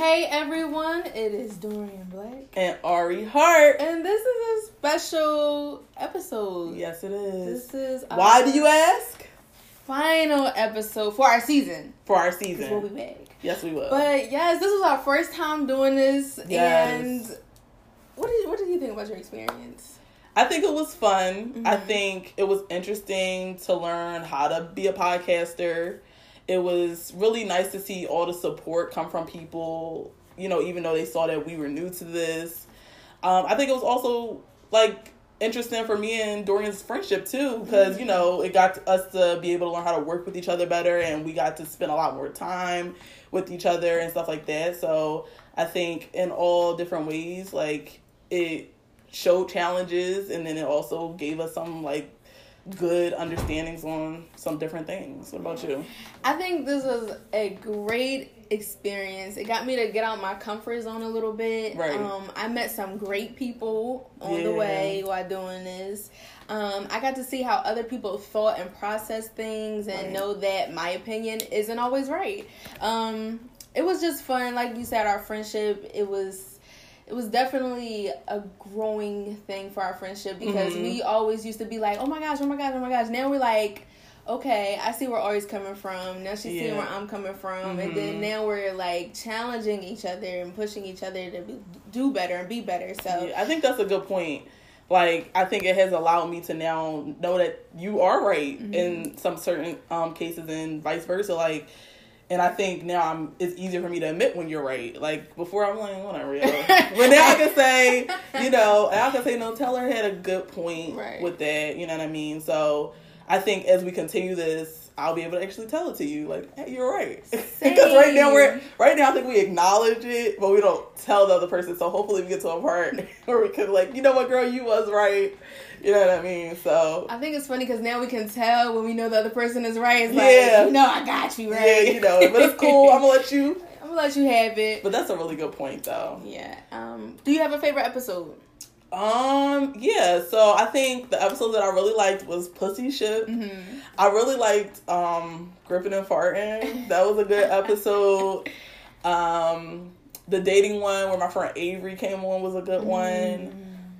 Hey everyone, it is Dorian Black and Ari Hart. And this is a special episode. Yes, it is. This is Why do you ask? Final episode for our season. For our season. We'll be back. Yes, we will. But yes, this was our first time doing this. Yes. And what did what did you think about your experience? I think it was fun. Mm-hmm. I think it was interesting to learn how to be a podcaster. It was really nice to see all the support come from people, you know, even though they saw that we were new to this. Um, I think it was also like interesting for me and Dorian's friendship too, because you know it got us to be able to learn how to work with each other better, and we got to spend a lot more time with each other and stuff like that. So I think in all different ways, like it showed challenges, and then it also gave us some like good understandings on some different things. What about you? I think this was a great experience. It got me to get out my comfort zone a little bit. Right. Um, I met some great people on Yeah. the way while doing this. Um, I got to see how other people thought and processed things and Right. know that my opinion isn't always right. Um, it was just fun. Like you said, our friendship, it was it was definitely a growing thing for our friendship because Mhm. we always used to be like, oh my gosh, oh my gosh, oh my gosh. Now we're like, okay, I see where Ari's coming from. Now she's seeing where I'm coming from. And then Mhm. now we're like challenging each other and pushing each other to be, do better and be better. So, Yeah, I think that's a good point. Like I think it has allowed me to now know that you are right Mm-hmm. in some certain um cases and vice versa. Like and I think now I'm it's easier for me to admit when you're right. Like before I'm like, whatever. yo. but now I can say, you know, I can say, no, Teller had a good point Right. with that. You know what I mean? So I think as we continue this, I'll be able to actually tell it to you, like, hey, you're right. because right now we're right now I think we acknowledge it, but we don't tell the other person. So hopefully we get to a part where we can like, you know what, girl, you was right. You know what I mean? So I think it's funny because now we can tell when we know the other person is right. It's like, Yeah. no, I got you right. yeah, you know, but it's cool. I'm gonna let you. I'm gonna let you have it. But that's a really good point, though. Yeah. Um. Do you have a favorite episode? Um, yeah. So I think the episode that I really liked was Pussy Ship. Mm-hmm. I really liked um Gripping and Farting. That was a good episode. Um, the dating one where my friend Avery came on was a good one.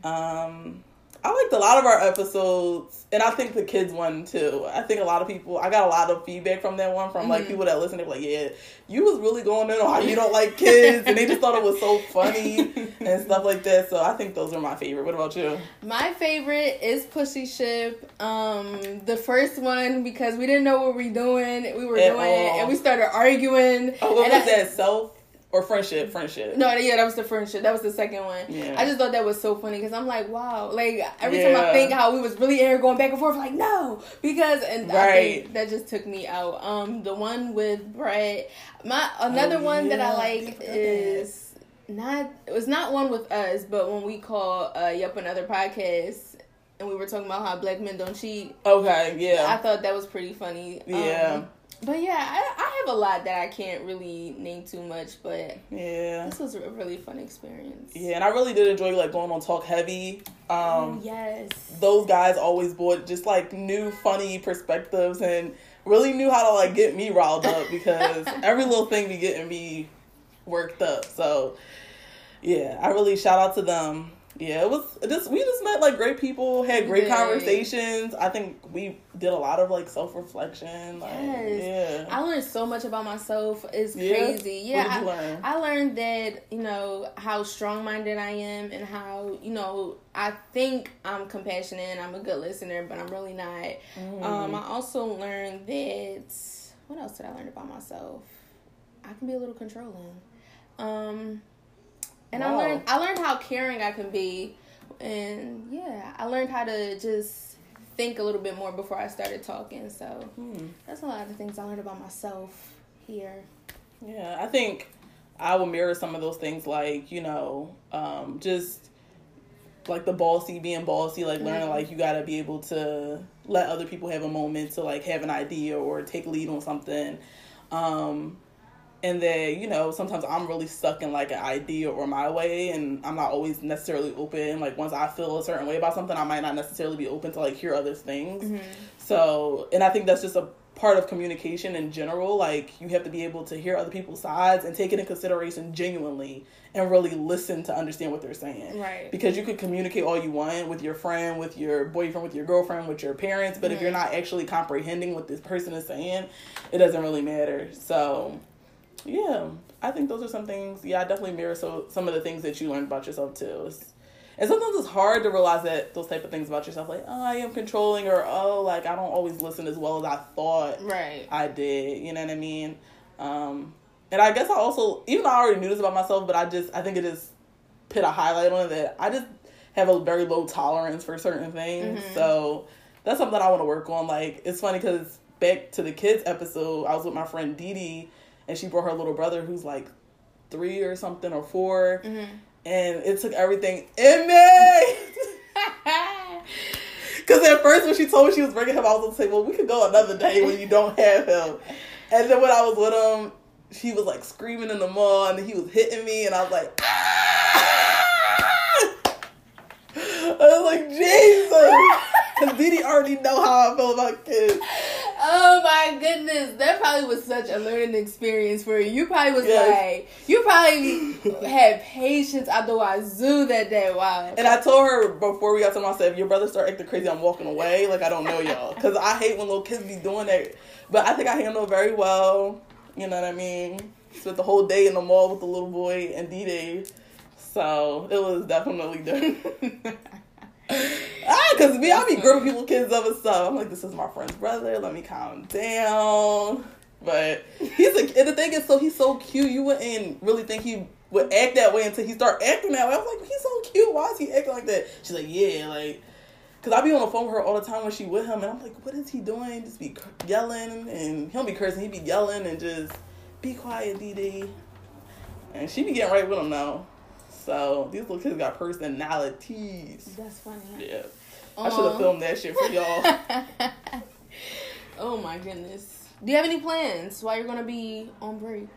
Um, I liked a lot of our episodes, and I think the kids one too. I think a lot of people. I got a lot of feedback from that one from like Mhm. people that listen. They were like, "Yeah, you was really going in on how you don't like kids," and they just thought it was so funny and stuff like that. So I think those are my favorite. What about you? My favorite is Pussy Ship. Um, the first one because we didn't know what we were doing. We were At doing, all. and we started arguing. Oh, what And was I- that? Self or friendship? Friendship. No, yeah, that was the friendship. That was the second one. Yeah. I just thought that was so funny because I'm like, wow. Like every time I think how we was really in here going back and forth, like no, because and I think that just took me out. Um, the one with Brett. My another Oh, one that yeah. I I like is that. not. It was not one with us, but when we call uh, Yup another podcast. And we were talking about how black men don't cheat. Okay. Yeah. I thought that was pretty funny. Yeah. Um, but yeah, I, I have a lot that I can't really name too much, but Yeah. this was a really fun experience. Yeah, and I really did enjoy like going on Talk Heavy. Um, yes. those guys always brought just like new funny perspectives and really knew how to like get me riled up because every little thing be getting me worked up. So yeah, I really shout out to them. Yeah, it was just we just met like great people, had great Yeah. conversations. I think we did a lot of like self reflection. Like, Yes. yeah. I learned so much about myself. It's Yeah? crazy. Yeah. What did you I- learn? I learned that, you know, how strong minded I am and how, you know, I think I'm compassionate and I'm a good listener, but I'm really not. Mm. Um, I also learned that what else did I learn about myself? I can be a little controlling. Um and I learned I learned how caring I can be and yeah, I learned how to just think a little bit more before I started talking. So Hmm. that's a lot of things I learned about myself here. Yeah, I think I will mirror some of those things, like you know, um, just like the bossy being bossy, like learning Mhm. like you got to be able to let other people have a moment to like have an idea or take lead on something. Um, and then you know sometimes i'm really stuck in like an idea or my way and i'm not always necessarily open like once i feel a certain way about something i might not necessarily be open to like hear other things Mm-hmm. so and i think that's just a part of communication in general. Like you have to be able to hear other people's sides and take it in consideration genuinely and really listen to understand what they're saying. Right. Because you could communicate all you want with your friend, with your boyfriend, with your girlfriend, with your parents, but if you're not actually comprehending what this person is saying, it doesn't really matter. So, yeah, I think those are some things. Yeah, I definitely mirror so some of the things that you learned about yourself too. It's, and sometimes it's hard to realize that those type of things about yourself, like oh, I am controlling, or oh, like I don't always listen as well as I thought Right. I did. You know what I mean? Um, and I guess I also, even though I already knew this about myself, but I just, I think it just put a highlight on it that I just have a very low tolerance for certain things. So that's something I want to work on. Like, it's funny because back to the kids episode, I was with my friend Dee Dee, and she brought her little brother who's like three or something or 4 mm-hmm. and it took everything in me. Because at first, when she told me she was bringing him, I was gonna say, "Well, we could go another day when you don't have him." And then when I was with him, he was like screaming in the mall, and he was hitting me, and I was like! I was like, "Jesus!" Because Dee Dee already know how I feel about kids. Oh my goodness, that probably was such a learning experience for you. You probably was Yes. like, you probably had patience out the wazoo that day. Wow. And I told her before we got to my I said, if your brother start acting crazy, I'm walking away. Like I don't know y'all, because I hate when little kids be doing that. But I think I handled very well. You know what I mean? Spent the whole day in the mall with the little boy and Dee Dee, so it was definitely different. Ah, cause me, I be gripping people kids up and stuff. I'm like, this is my friend's brother. Let me calm down. But he's a, and the thing is, so he's so cute. You wouldn't really think he would act that way until he start acting that way. I was like, he's so cute. Why is he acting like that? She's like, yeah, like. Cause I be on the phone with her all the time when she with him, and I'm like, what is he doing? Just be yelling, and he'll be cursing. He be yelling and just be quiet, Dee. And she be getting right with him now. So these little kids got personalities. That's funny. Yeah, I should have filmed that shit for y'all. oh my goodness. Do you have any plans while you're gonna be on break?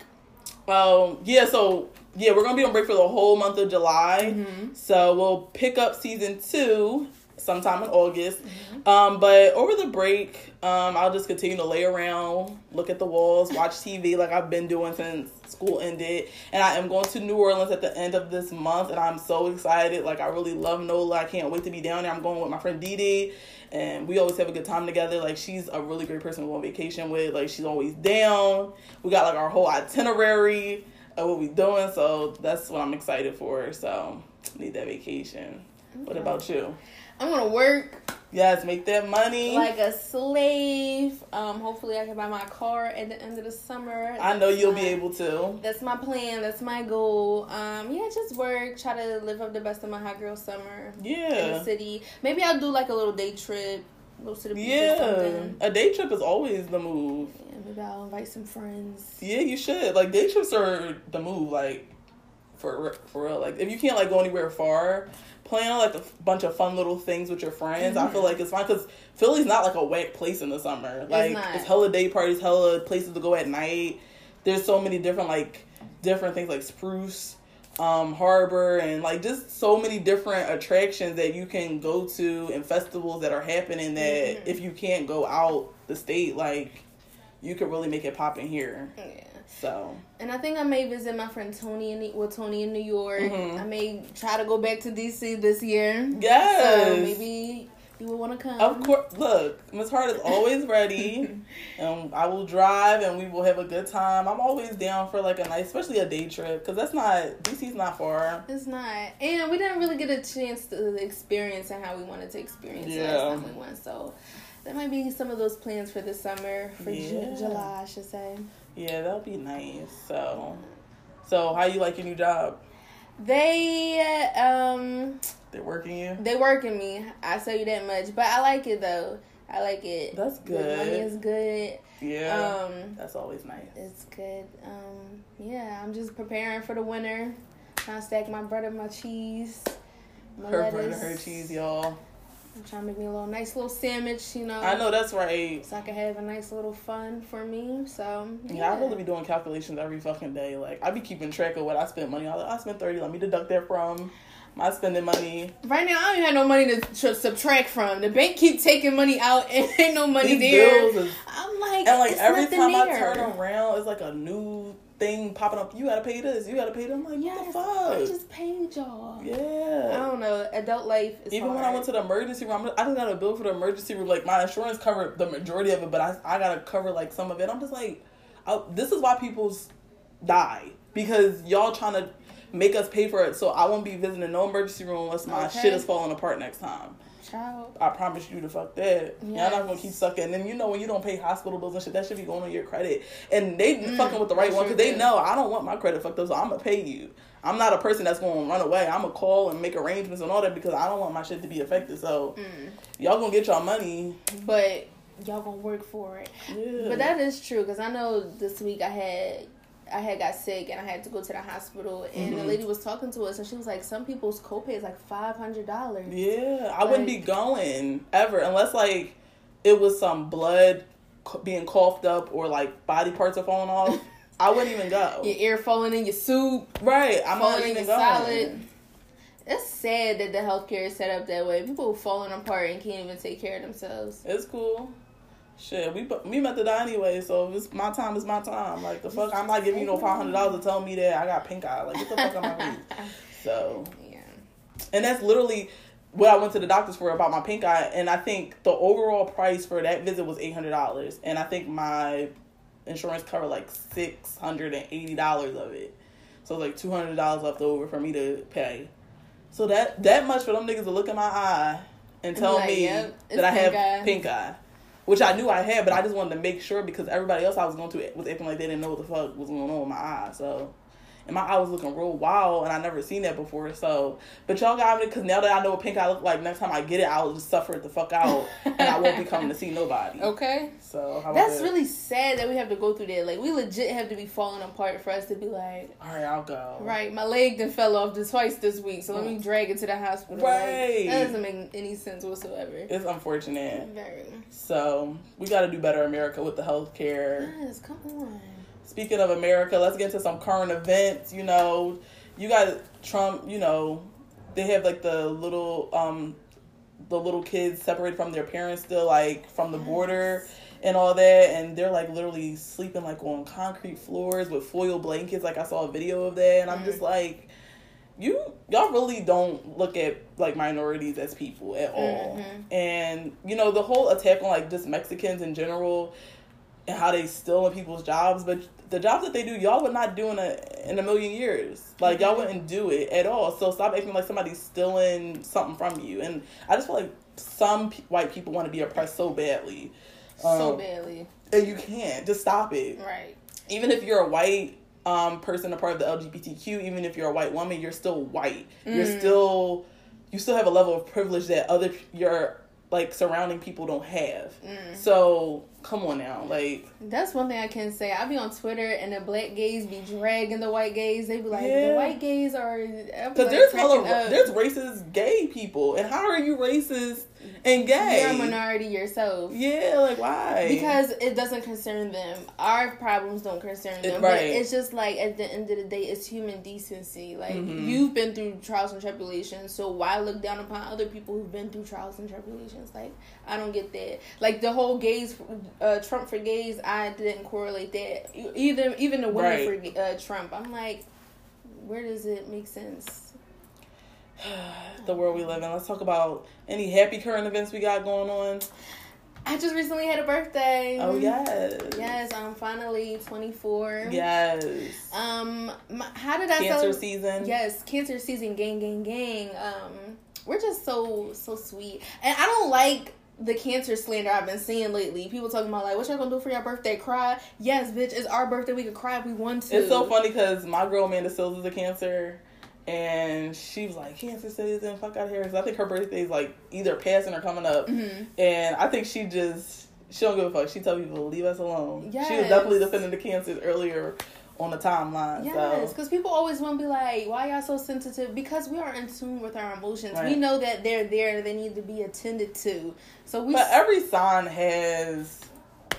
Um, yeah, so yeah, we're gonna be on break for the whole month of July. Mhm. So we'll pick up season two sometime in August. Um, but over the break, um, I'll just continue to lay around, look at the walls, watch TV like I've been doing since school ended. And I am going to New Orleans at the end of this month, and I'm so excited. Like I really love Nola. I can't wait to be down there. I'm going with my friend Dee Dee. And we always have a good time together. Like she's a really great person to go on vacation with. Like she's always down. We got like our whole itinerary of what we're doing. So that's what I'm excited for. So need that vacation. What about you? I'm gonna work Yes, make that money. like a slave. Um, hopefully I can buy my car at the end of the summer. I know you'll my- be able to. That's my plan. That's my goal. Um, yeah, just work. Try to live up the best of my hot girl summer Yeah. in the city. Maybe I'll do like a little day trip. Go to the beach Yeah. A day trip is always the move. Yeah, maybe I'll invite some friends. Yeah, you should. Like day trips are the move. Like for for real. Like if you can't like go anywhere far, plan like a f- bunch of fun little things with your friends. I feel like it's fine because Philly's not like a wet place in the summer. Like not. it's hella day parties, hella places to go at night. There's so many different like different things like Spruce. Um, harbor and like just so many different attractions that you can go to and festivals that are happening that Mhm. if you can't go out the state like you could really make it pop in here Yeah. So And I think I may visit my friend Tony in well Tony in New York. Mhm. I may try to go back to DC this year. yes So maybe you will want to come. of course look miss hart is always ready and i will drive and we will have a good time i'm always down for like a nice especially a day trip because that's not dc's not far It's not, and we didn't really get a chance to experience and how we wanted to experience Yeah. last time we went. So that might be some of those plans for this summer, for Ju- July, I should say. Yeah that'll be nice so so how you like your new job They um they're working you they working me. I tell you that much, but I like it though. I like it. that's The money good is good. yeah Um, that's always nice it's good. Um, yeah, I'm just preparing for the winter. Trying to stack my bread and my cheese, my her lettuce. and her cheese y'all I'm trying to make me a little nice little sandwich, you know. I know that's right. So I can have a nice little fun for me. So Yeah, yeah, I really be doing calculations every fucking day. Like I be keeping track of what I spend money on. Like, I spent thirty. Let me deduct that from my spending money. Right now, I don't even have no money to tr- subtract from. The bank keep taking money out and ain't no money These there. bills is I'm like, And like it's every time I turn around, it's like a new thing popping up. You gotta pay this. You gotta pay them. I'm like, Yes, what the fuck? I just paid y'all. Yeah. I don't know. Adult life is Even when I went to the emergency room, I just got a bill for the emergency room. Like my insurance covered the majority of it, but I I gotta cover like some of it. I'm just like, I, this is why people's die because y'all trying to make us pay for it. So I won't be visiting no emergency room unless my Okay. shit is falling apart next time. Child. I promise you to fuck that. Y'all not gonna keep sucking. And then you know when you don't pay hospital bills and shit, that should be going on your credit. And they fucking with the right Mm, one because they know I don't want my credit fucked up, so I'm gonna pay you. I'm not a person that's gonna run away. I'm gonna call and make arrangements and all that because I don't want my shit to be affected. So Mm. y'all gonna get y'all money. But y'all gonna work for it. Yeah. But that is true because I know this week I had I had got sick and I had to go to the hospital and the Mhm. lady was talking to us and she was like, some people's copay is like five hundred dollars. yeah, I wouldn't be going ever unless like it was some blood being coughed up or like body parts are falling off. I wouldn't even go. Your ear falling in your soup, Right, I'm not in even your going. salad. It's sad that the healthcare is set up that way. People falling apart and can't even take care of themselves. It's cool. Shit, we we meant to die anyway, so if it's my time, it's my time. Like the fuck, I'm not giving you no five hundred dollars to tell me that I got pink eye. Like get the fuck out my face. So, Yeah. and that's literally what I went to the doctors for about my pink eye, and I think the overall price for that visit was eight hundred dollars, and I think my insurance covered like six hundred and eighty dollars of it. So like two hundred dollars left over for me to pay. So that that much for them niggas to look in my eye and tell Like, me yep, that I have pink eye. Which I knew I had, but I just wanted to make sure because everybody else I was going to was acting like they didn't know what the fuck was going on with my eye. So, and my eye was looking real wild, and I never seen that before. So, but y'all got me because now that I know what pink eye look like, next time I get it, I'll just suffer it the fuck out, and I won't be coming to see nobody. Okay. So how about That's that? really sad that we have to go through that. Like we legit have to be falling apart for us to be like, all right. I'll go. right, my leg then fell off twice this week, so let me mm. drag it to the hospital. Like, Right. that doesn't make any sense whatsoever. It's unfortunate. Very. So we got to do better, America, with the healthcare. Yes, come on. Speaking of America, let's get into some current events. You know, you got Trump. You know, they have like the little um, the little kids separated from their parents still, like from the border and all that, and they're like literally sleeping like on concrete floors with foil blankets. Like I saw a video of that, and I'm just like. You y'all really don't look at like minorities as people at all, Mhm. and you know the whole attack on like just Mexicans in general and how they stealing people's jobs, but the jobs that they do, y'all would not do in a in a million years. Like y'all wouldn't do it at all. So stop acting like somebody's stealing something from you. And I just feel like some p- white people want to be oppressed so badly, so Um, badly. and you can't. Just stop it. Right. Even if you're a white um, person, a part of the LGBTQ, even if you're a white woman, you're still white. You're Mm. still you still have a level of privilege that other your like surrounding people don't have. Mm. So come on now, like. That's one thing I can say. I'll be on Twitter and the black gays be dragging the white gays. They be like, Yeah. the white gays are. Because there's hella, there's racist gay people, and how are you racist and gay? You're a minority yourself. Yeah, like why? Because it doesn't concern them. Our problems don't concern them. It- But right. it's just like at the end of the day, it's human decency. Like Mhm. you've been through trials and tribulations, so why look down upon other people who've been through trials and tribulations? Like I don't get that. Like the whole gays, uh, Trump for gays, I didn't correlate that. Either even the women Right. for uh, Trump, I'm like, where does it make sense? the world we live in. Let's talk about any happy current events we got going on. I just recently had a birthday. Oh yes, Yes, I'm finally 24. yes. Um, my, how did I Cancer season. Yes, cancer season, gang, gang, gang. Um, we're just so so sweet, and I don't like the cancer slander I've been seeing lately. People talking about like, what y'all gonna do for your birthday? Cry? Yes, bitch. It's our birthday. We can cry if we want to. It's so funny because my girl Amanda Sills is a cancer, and she was like cancer season, fuck out of here. 'Cause I think her birthday is like either passing or coming up, Mhm. and I think she just she don't give a fuck. She tell people leave us alone. She was definitely defending the cancers earlier on the timeline. Yes, So because people always want to be like, "Why y'all so sensitive?" Because we are in tune with our emotions. We know that they're there; they need to be attended to. So we But every sign has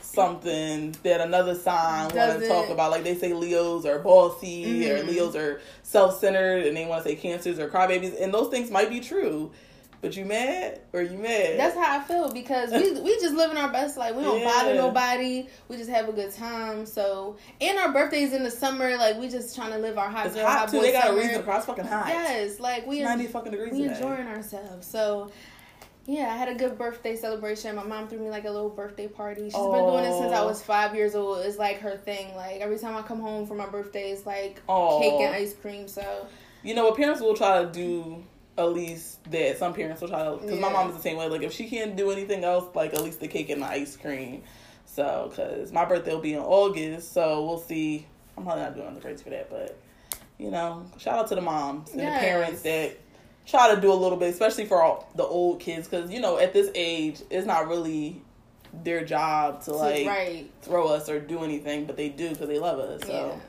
something that another sign want to talk about. Like they say Leos are bossy or Mhm. Leos are self centered and they want to say cancers or crybabies. And those things might be true. But you mad or you mad? That's how I feel because we we just living our best life. We don't Yeah. bother nobody. We just have a good time. So and our birthdays in the summer, like we just trying to live our hot it's girl, hot hot too. boy They got summer. a reason. It's fucking hot. Yes, like we It's 90 fucking degrees we today. enjoying ourselves. So yeah, I had a good birthday celebration. My mom threw me like a little birthday party. She's been doing it since I was five years old. It's like her thing. Like every time I come home for my birthday, it's like cake and ice cream. So You know what? Parents will try to do at least that. Some parents will try to, because my mom is the same way. Like, if she can't do anything else, like, at least the cake and the ice cream. So, because my birthday will be in August, so we'll see. I'm probably not doing the grades for that, but, you know, shout out to the moms and Yes. the parents that try to do a little bit, especially for all the old kids, because, you know, at this age, it's not really their job to, like, right, throw us or do anything, but they do because they love us. So, yeah.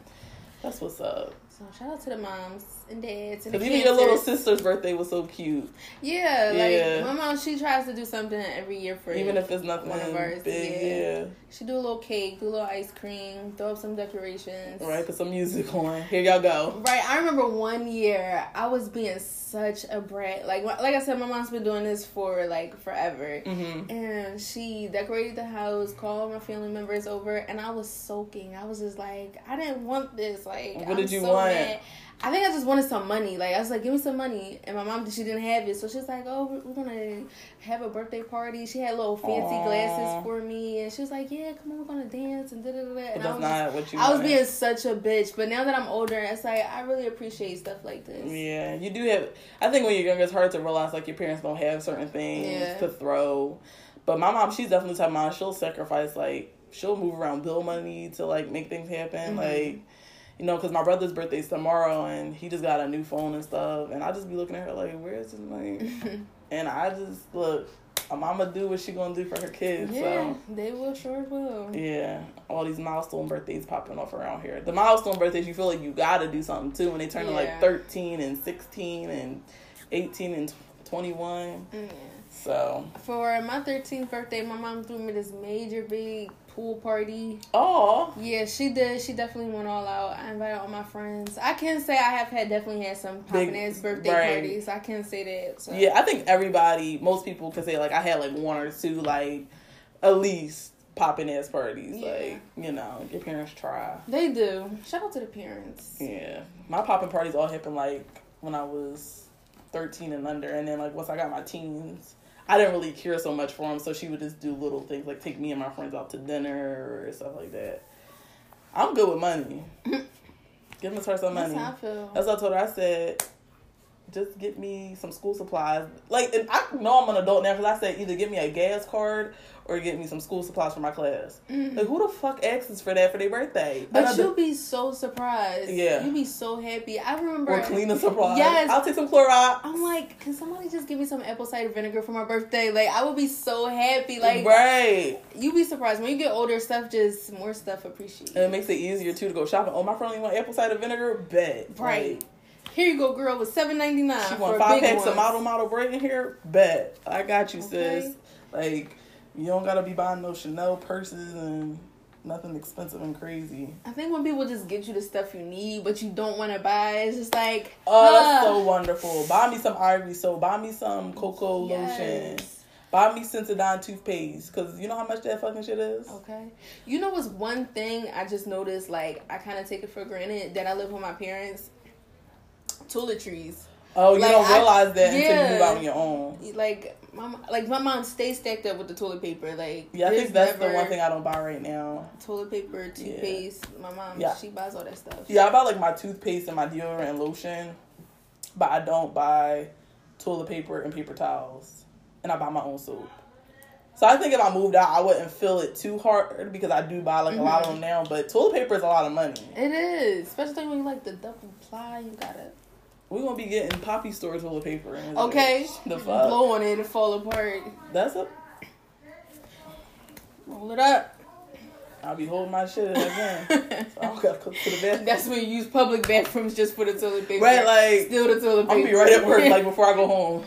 that's what's up. So shout out to the moms and dads and even your little sister's birthday was so cute. Yeah, like Yeah. my mom, she tries to do something every year for Even if it's nothing One of ours, big, yeah. yeah. She do a little cake, do a little ice cream, throw up some decorations. Right, put some music on. Here y'all go. Right. I remember one year I was being such a brat. Like like I said, my mom's been doing this for like forever. hmm And she decorated the house, called my family members over, and I was soaking. I was just like, I didn't want this. Like, What I'm did you so want? mad. I think I just wanted some money. Like, I was like, give me some money. And my mom, she didn't have it. So she's like, oh, we're- to have a birthday party. She had little fancy Aw. glasses for me. And she was like, yeah, come on, we're going to dance and da da da. And I was, not what you I was being such a bitch. But now that I'm older, it's like, I really appreciate stuff like this. Yeah, you do have. I think when you're younger, it's hard to realize like your parents don't have certain things Yeah. to throw. But my mom, she's definitely the type of mom. She'll sacrifice like she'll move around bill money to like make things happen. Mhm. Like, you know, because my brother's birthday's tomorrow and he just got a new phone and stuff. And I just be looking at her like, where's his money? and I just look. A mama do what she gonna do for her kids. yeah, So they will, sure will. yeah, all these milestone birthdays popping off around here. The milestone birthdays, you feel like you gotta do something too when they turn to Yeah. like 13 and 16 and 18 and 21. Yeah. So, For my 13th birthday, my mom threw me this major big pool party. oh, Yeah, she did. She definitely went all out. I invited all my friends. I can say I have had definitely had some popping Big- ass birthday right. parties. I can say that. So. yeah, I think everybody, most people could say like I had like one or two like at least popping ass parties. Yeah. Like, you know, your parents try. They do. Shout out to the parents. Yeah. My popping parties all happened like when I was 13 and under. And then, like, once I got my teens, I didn't really care so much for them. So she would just do little things like take me and my friends out to dinner or stuff like that. I'm good with money. Give Miss her some money. That's how I feel. That's what I told her. I said, just get me some school supplies. Like, and I know I'm an adult now because I said either get me a gas card or get me some school supplies for my class. Mhm. Like, who the fuck asks for that for their birthday? But you'll be so surprised. Yeah. You'll be so happy. I remember. or cleaning supplies. Yes. I'll take some Clorox. I'm like, can somebody just give me some apple cider vinegar for my birthday? Like, I would be so happy. Like, right. You'd be surprised when you get older. Stuff just more stuff appreciated. And it makes it easier too to go shopping. Oh, my friend only want apple cider vinegar. Bet. Right. Here you go, girl, with seven ninety nine she want five packs of model model bread in here. Bet. I got you, Okay. sis. Like you don't gotta be buying no Chanel purses and nothing expensive and crazy. I think when people just get you the stuff you need, but you don't want to buy, it's just like, Oh, that's so wonderful. Buy me some Ivory soap. Buy me some cocoa lotion. Buy me Sensodyne toothpaste. Cause you know how much that fucking shit is. Okay. You know what's one thing I just noticed, like, I kind of take it for granted that I live with my parents? Toiletries. Oh, you Like, don't I- realize that until you move out on your own. Like, my, like my mom stays stacked up with the toilet paper. Like, Yeah, I think that's the one thing I don't buy right now. Toilet paper, toothpaste. My mom, Yeah. she buys all that stuff. Yeah, I buy like my toothpaste and my deodorant and lotion, but I don't buy toilet paper and paper towels, and I buy my own soap. So I think if I moved out, I wouldn't feel it too hard because I do buy like a lot of mm-hmm. them now. But toilet paper is a lot of money. It is, especially when you like the double ply. You gotta We gonna be getting poppy store toilet paper. in okay. The fuck? Blow on it and fall apart. That's a. Roll it up. I'll be holding my shit again. so I don't gotta go to the bathroom. That's when you use public bathrooms just for the toilet paper. Right, like Steal the toilet paper. Gonna be right at work like before I go home.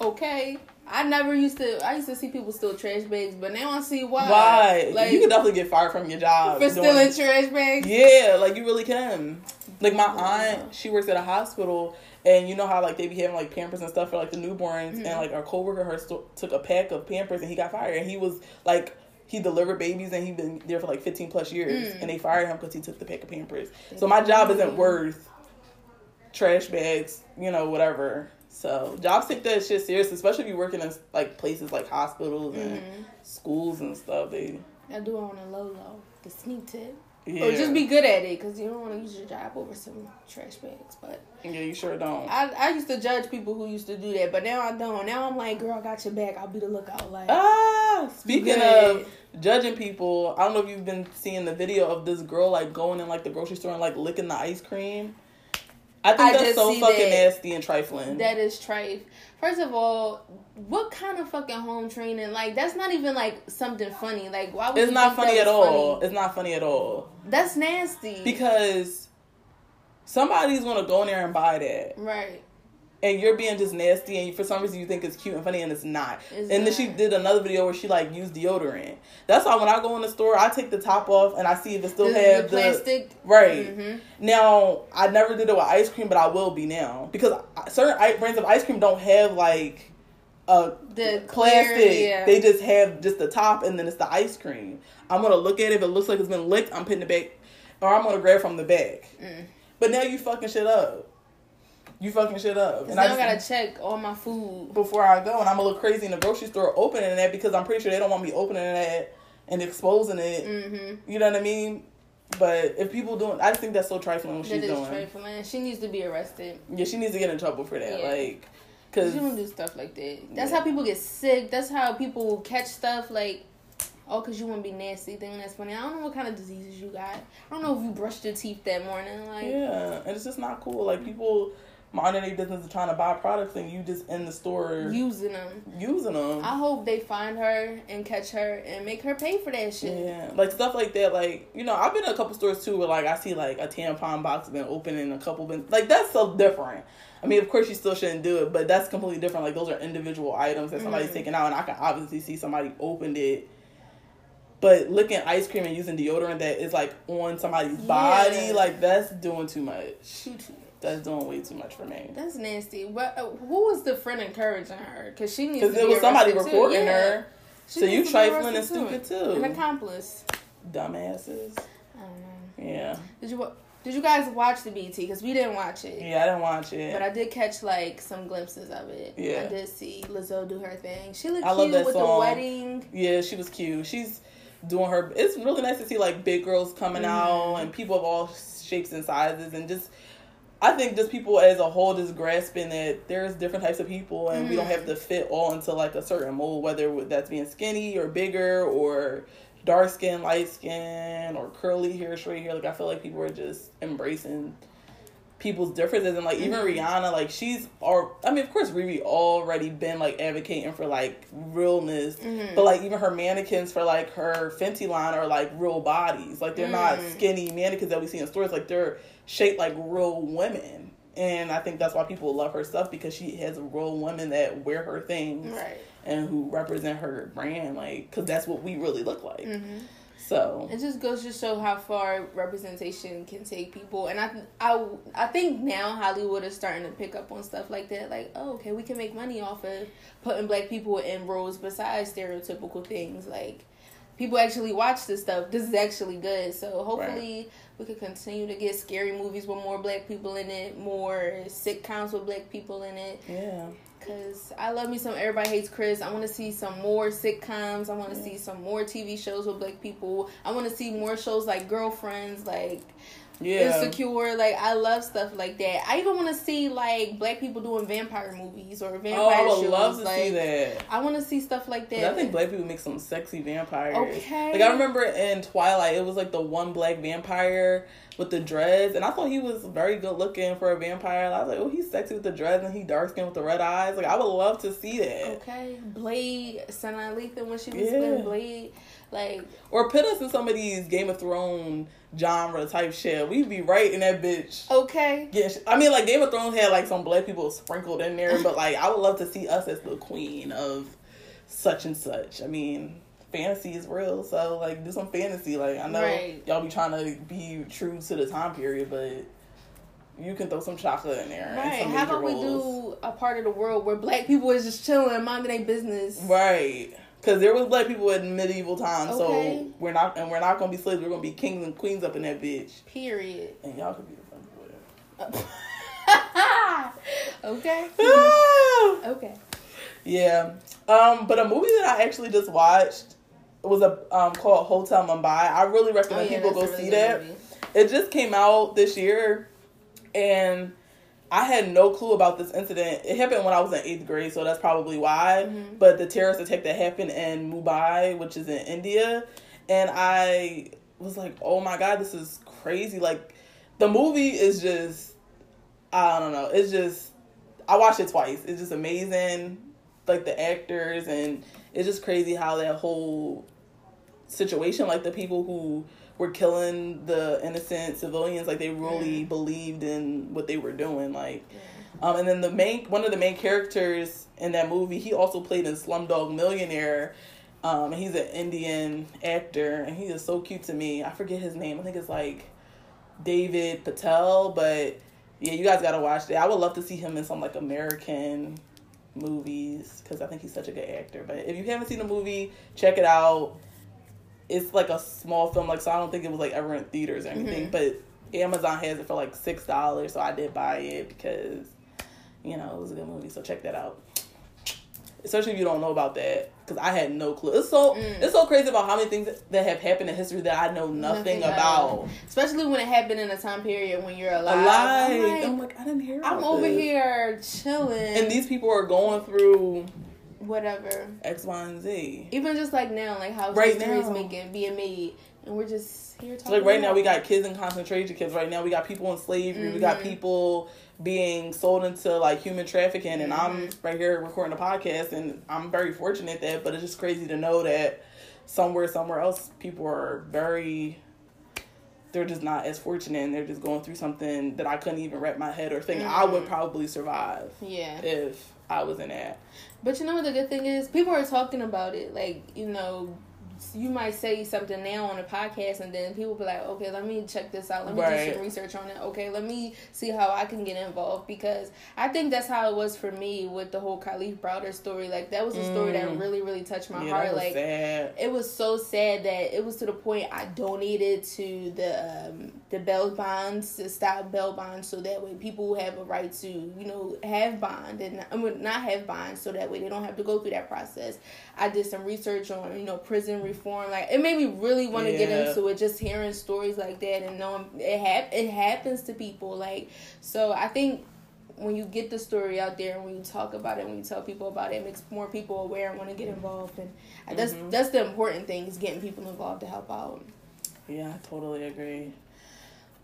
okay. I never used to. I used to see people steal trash bags, but now I see why. Why? Like you can definitely get fired from your job for doing- stealing trash bags. Yeah, like you really can. Like my aunt, she works at a hospital, and you know how like they be having like Pampers and stuff for like the newborns, Mm-hmm. and like our coworker her sto- took a pack of Pampers and he got fired, and he was like. He delivered babies and he been there for like 15 plus years, Mm. and they fired him because he took the pack of Pampers. So my job isn't worth trash bags, you know, whatever. So jobs take that shit serious, especially if you're working in like places like hospitals and Mm-hmm. schools and stuff. They I do it on a low low, the sneak tip. Yeah, Or just be good at it, because you don't want to use your job over some trash bags. But yeah, you sure don't. I, I used to judge people who used to do that, but now I don't. Now I'm like, girl, I got your back. I'll be the lookout. Like, Ah, speaking of judging people, I don't know if you've been seeing the video of this girl like going in like the grocery store and like licking the ice cream. I think I that's so fucking that. nasty and trifling. that is trife. First of all, what kind of fucking home training? Like, that's not even like something funny. Like, why would it's you not funny that at all. funny? It's not funny at all That's nasty. because somebody's gonna go in there and buy that, right. And you're being just nasty, and for some reason you think it's cute and funny, and it's not. It's and then she did another video where she like used deodorant. That's why when I go in the store, I take the top off and I see if it still The, have the plastic. Right. Mhm. Now, I never did it with ice cream, but I will be now because certain brands of ice cream don't have like a The clear, plastic. yeah. They just have just the top, and then it's the ice cream. I'm gonna look at it. If it looks like it's been licked, I'm putting it back, or I'm gonna grab from the back. Mm. But now you fucking shit up. You fucking shit up. and I just, gotta check all my food. before I go, and I'm a little crazy in the grocery store opening that because I'm pretty sure they don't want me opening that and exposing it. Mm-hmm. You know what I mean? But if people doing, I just think that's so trifling what That she's is doing. trifling. She needs to be arrested. Yeah, she needs to get in trouble for that. Yeah. Like, She cause don't do stuff like that. That's Yeah. how people get sick. That's how people catch stuff like, oh, cause you want to be nasty. Thinking that's funny. I don't know what kind of diseases you got. I don't know if you brushed your teeth that morning. Like, yeah, and it's just not cool. Like people minding their business and trying to buy products, and you just in the store using them. using them. I hope they find her and catch her and make her pay for that shit. Yeah, like stuff like that. Like you know, I've been in a couple stores too where like I see like a tampon box been open and a couple been like that's so different. I mean, of course you still shouldn't do it, but that's completely different. Like those are individual items that somebody's Mhm. taking out, and I can obviously see somebody opened it. But licking ice cream and using deodorant that is like on somebody's body, like that's doing too much. Shoot you. That's doing way too much for me. That's nasty. But uh, who was the friend encouraging her? Cause she needs to Because be it was somebody too. recording Yeah. her. She So you trifling and stupid An too. An accomplice. Dumbasses. I don't know. Yeah. Did you did you guys watch the BET? Because we didn't watch it. Yeah, I didn't watch it. But I did catch like some glimpses of it. Yeah. I did see Lizzo do her thing. She looked I cute with the wedding. Yeah, she was cute. She's doing her. It's really nice to see like big girls coming Mhm. out and people of all shapes and sizes and just. I think just people as a whole just grasping that there's different types of people and we don't have mm-hmm. to fit all into like a certain mold, whether that's being skinny or bigger or dark skin, light skin, or curly hair, straight hair. Like I feel like people are just embracing people's differences and like even Mhm. Rihanna, like she's or I mean of course Riri already been like advocating for like realness Mhm. but like even her mannequins for like her Fenty line are like real bodies. Like they're not Mm. skinny mannequins that we see in stores. Like they're shaped like real women. And I think that's why people love her stuff because she has real women that wear her things Right. and who represent her brand. Like, because that's what we really look like. hmm So It just goes to show how far representation can take people, and I, I, I think now Hollywood is starting to pick up on stuff like that. Like, oh, okay, we can make money off of putting black people in roles besides stereotypical things. Like, people actually watch this stuff. This is actually good. So hopefully, we could continue to get scary movies with more black people in it, more sitcoms with black people in it. yeah, Cause I love me some Everybody Hates Chris. I want to see some more sitcoms. I want to Yeah. see some more TV shows with black people. I want to see more shows like Girlfriends, like yeah. Insecure. Like I love stuff like that. I even want to see like black people doing vampire movies or vampire shows. Oh, I would shows. love to like, see that. I want to see stuff like that. I think black people make some sexy vampires. Okay. Like I remember in Twilight, it was like the one black vampire with the dreads, and I thought he was very good looking for a vampire. And I was like, oh, he's sexy with the dreads, and he dark skinned with the red eyes. Like I would love to see that. Okay, Blade, Sanaa Lathan when she was Yeah. in Blade. Like, Or put us in some of these Game of Thrones genre type shit. We'd be right in that bitch. okay. Yeah, I mean, like Game of Thrones had like some black people sprinkled in there, but like I would love to see us as the queen of such and such. I mean, fantasy is real, so like do some fantasy. Like I know Right. y'all be trying to be true to the time period, but you can throw some chocolate in there. Right. How about we do a part of the world where black people is just chilling, minding their business? right? Because there was black people in medieval times, Okay. so we're not and we're not gonna be slaves. We're gonna be kings and queens up in that bitch, Period. and y'all could be the front okay. Okay. Yeah. Um, but a movie that I actually just watched was a um called Hotel Mumbai. I really recommend people go Oh, that's a see that. movie. It just came out this year and I had no clue about this incident. It happened when I was in eighth grade, so that's probably why. Mhm. But the terrorist attack that happened in Mumbai, which is in India, and I was like, "Oh my god, this is crazy!" Like, the movie is just, I don't know, it's just. I watched it twice. It's just amazing, like the actors, and it's just crazy how that whole situation, like the people who were killing the innocent civilians, like they really Yeah. believed in what they were doing, like. Um, and then the main one of the main characters in that movie, he also played in Slumdog Millionaire. Um, he's an Indian actor, and he is so cute to me. I forget his name. I think it's like David Patel, but yeah, you guys gotta watch that. I would love to see him in some like American movies because I think he's such a good actor. But if you haven't seen the movie, check it out. It's like a small film, like so. I don't think it was like ever in theaters or anything, Mhm. but Amazon has it for like six dollars, so I did buy it because you know it was a good movie. So check that out. Especially if you don't know about that, because I had no clue. It's so Mm. it's so crazy about how many things that have happened in history that I know nothing, about. Especially when it happened in a time period when you're alive. Alive, I'm like, I'm like, I didn't hear. I'm over this. here chilling. and these people are going through whatever. X, Y, and Z. Even just like now, like how Right history is now. making being made, and we're just here talking. Like right now, we got kids in concentration camps. Right now, we got people in slavery. We got Mhm. people being sold into like human trafficking. And I'm Mhm. right here recording a podcast, and I'm very fortunate that. But it's just crazy to know that somewhere, somewhere else, people are very. They're just not as fortunate, and they're just going through something that I couldn't even wrap my head or think I would Mhm. probably survive Yeah. if I was in that. But you know what the good thing is? People are talking about it. Like, you know, you might say something now on a podcast and then people be like, okay, let me check this out. Let me Right. do some research on it. Okay, let me see how I can get involved because I think that's how it was for me with the whole Kalief Browder story. Like, that was a story that Mm. really, really touched my yeah, heart. like, sad. it was so sad that it was to the point I donated to the um, the bail bonds to stop bail bonds so that way people have a right to you know have bond and I mean, not have bond so that way they don't have to go through that process. I did some research on you know prison reform like it made me really want to get into it just hearing stories like that and knowing it hap- it happens to people like so I think when you get the story out there and when you talk about it, when you tell people about it, it makes more people aware and want to get involved. And that's Mhm. that's the important thing is getting people involved to help out. Yeah, I totally agree.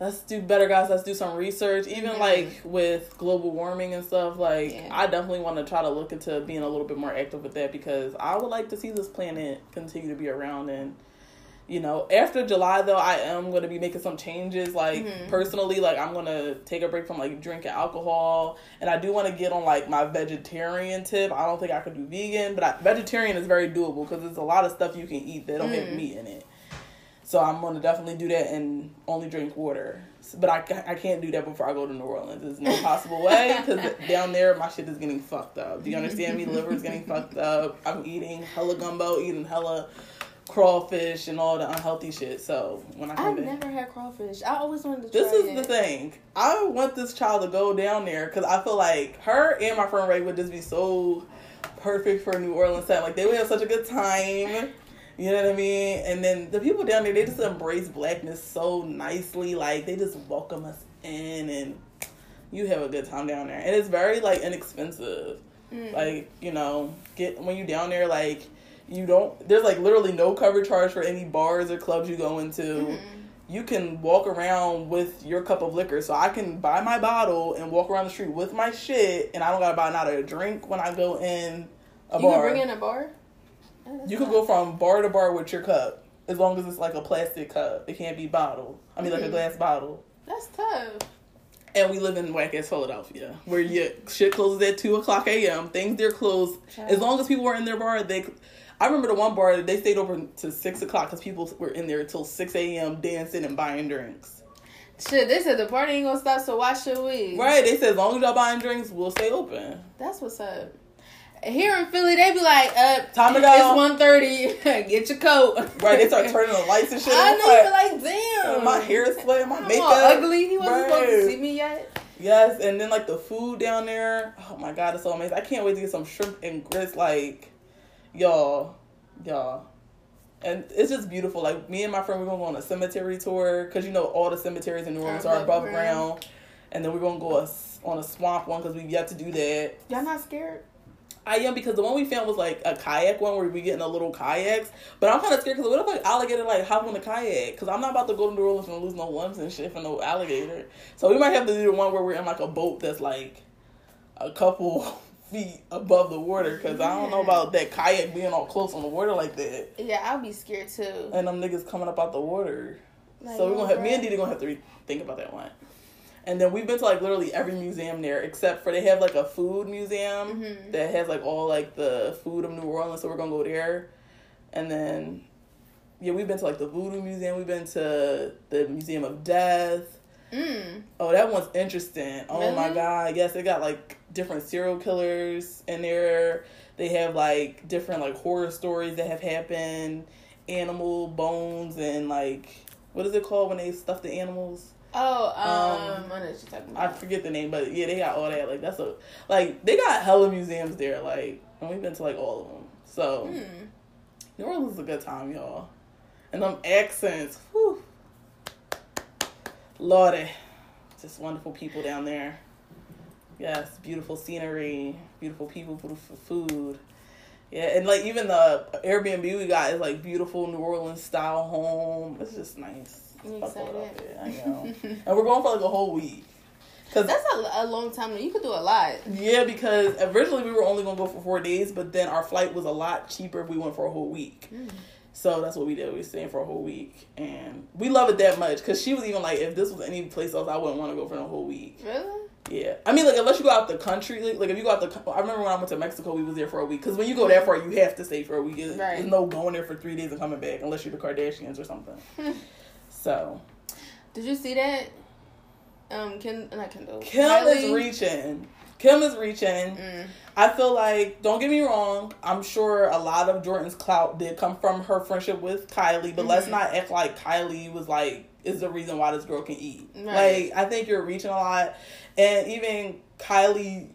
Let's do better, guys. Let's do some research. Even Mhm. like with global warming and stuff, like Yeah. I definitely want to try to look into being a little bit more active with that because I would like to see this planet continue to be around. And you know, after July though, I am going to be making some changes. Like Mhm. personally, like I'm going to take a break from like drinking alcohol, and I do want to get on like my vegetarian tip. I don't think I could do vegan, but I, vegetarian is very doable because there's a lot of stuff you can eat that don't have Mm. meat in it. So I'm gonna definitely do that and only drink water. But I, I can't do that before I go to New Orleans. There's no possible way because down there my shit is getting fucked up. Do you understand me? Liver's getting fucked up. I'm eating hella gumbo, eating hella crawfish and all the unhealthy shit. So when I come I've never had crawfish. I always wanted to try this is it. the thing. I want this child to go down there because I feel like her and my friend Ray would just be so perfect for a New Orleans time. Like they would have such a good time. You know what I mean? And then the people down there, they just embrace blackness so nicely. Like they just welcome us in, and you have a good time down there. And it's very like inexpensive. Mm. Like you know, get when you down there, like you don't. There's like literally no cover charge for any bars or clubs you go into Mhm. you can walk around with your cup of liquor. So I can buy my bottle and walk around the street with my shit, and I don't gotta buy not a drink when I go in a bar. You can bring in a bar. Oh, You could go from bar to bar with your cup as long as it's like a plastic cup. It can't be bottled. I mean, like a Mhm. glass bottle. That's tough. And we live in whack ass Philadelphia, where your shit closes at two o'clock a.m. Things they're closed. As long as people were in their bar, they. I remember the one bar that they stayed open to six o'clock because people were in there until six a.m. dancing and buying drinks. Shit, they said the party ain't gonna stop, so why should we? Right? They said as long as y'all buying drinks, we'll stay open. That's what's up. Here in Philly, they be like, uh, Time to go. It's one thirty. Get your coat. Right? They start turning the lights and shit. I know like, like, damn. my hair is sweating, my I'm makeup ugly. He wasn't supposed to Right. see me yet. Yes, and then like the food down there. Oh my god, it's so amazing. I can't wait to get some shrimp and grits. Like, y'all, y'all, and it's just beautiful. Like me and my friend, we're gonna go on a cemetery tour because you know all the cemeteries in New Orleans Are above ground. ground. And then we're gonna go a on a swamp one because we've yet to do that. Y'all not scared? I am because the one we found was like a kayak one where we get in a little kayaks. But I'm kind of scared because what if like alligator like hop on the kayak? Because I'm not about to go to New Orleans and lose no limbs and shit for no alligator. So we might have to do the one where we're in like a boat that's like a couple feet above the water. Because I don't know about that kayak being all close on the water like that. Yeah, I'll be scared too. And them niggas coming up out the water. Like, so we're gonna have me and. Dee Dee gonna have to re- think about that one. And then we've been to like literally every museum there except for they have like a food museum Mhm. that has like all like the food of New Orleans, so we're gonna go there. And then yeah, we've been to like the Voodoo Museum, we've been to the Museum of Death. Mm. Oh, that one's interesting. Oh my god, yes, they got like different serial killers in there. They have like different like horror stories that have happened, animal bones and like what is it called when they stuff the animals? Oh, Um, um, I know what you're talking I forget the name, but yeah, they got all that. Like that's a like they got hella museums there. Like and we've been to like all of them. So Hmm. New Orleans is a good time, y'all. And them accents, whew. Lordy, just wonderful people down there. Yes, beautiful scenery, beautiful people, beautiful food. Yeah, and like even the Airbnb we got is like beautiful New Orleans style home. It's just nice. You excited? I know. and we're going for like a whole week. Cause That's a, a long time. You could do a lot. yeah, because originally we were only gonna go for four days, but then our flight was a lot cheaper if we went for a whole week. Hmm. So that's what we did. We were staying for a whole week, and we love it that much. Cause she was even like, if this was any place else, I wouldn't want to go for the whole week. Really? Yeah, I mean, like unless you go out the country, like, like if you go out the, I remember when I went to Mexico, we was there for a week. Cause when you go that far, you have to stay for a week. Right. there's no going there for three days and coming back unless you're the Kardashians or something. so Did you see that? Um, Ken, not Kendall. Kim is reaching. Kim is reaching. Mm. I feel like, don't get me wrong, I'm sure a lot of Jordyn's clout did come from her friendship with Kylie, but let's Mhm. not act like Kylie was like, is the reason why this girl can eat. Right. Like, I think you're reaching a lot. And even Kylie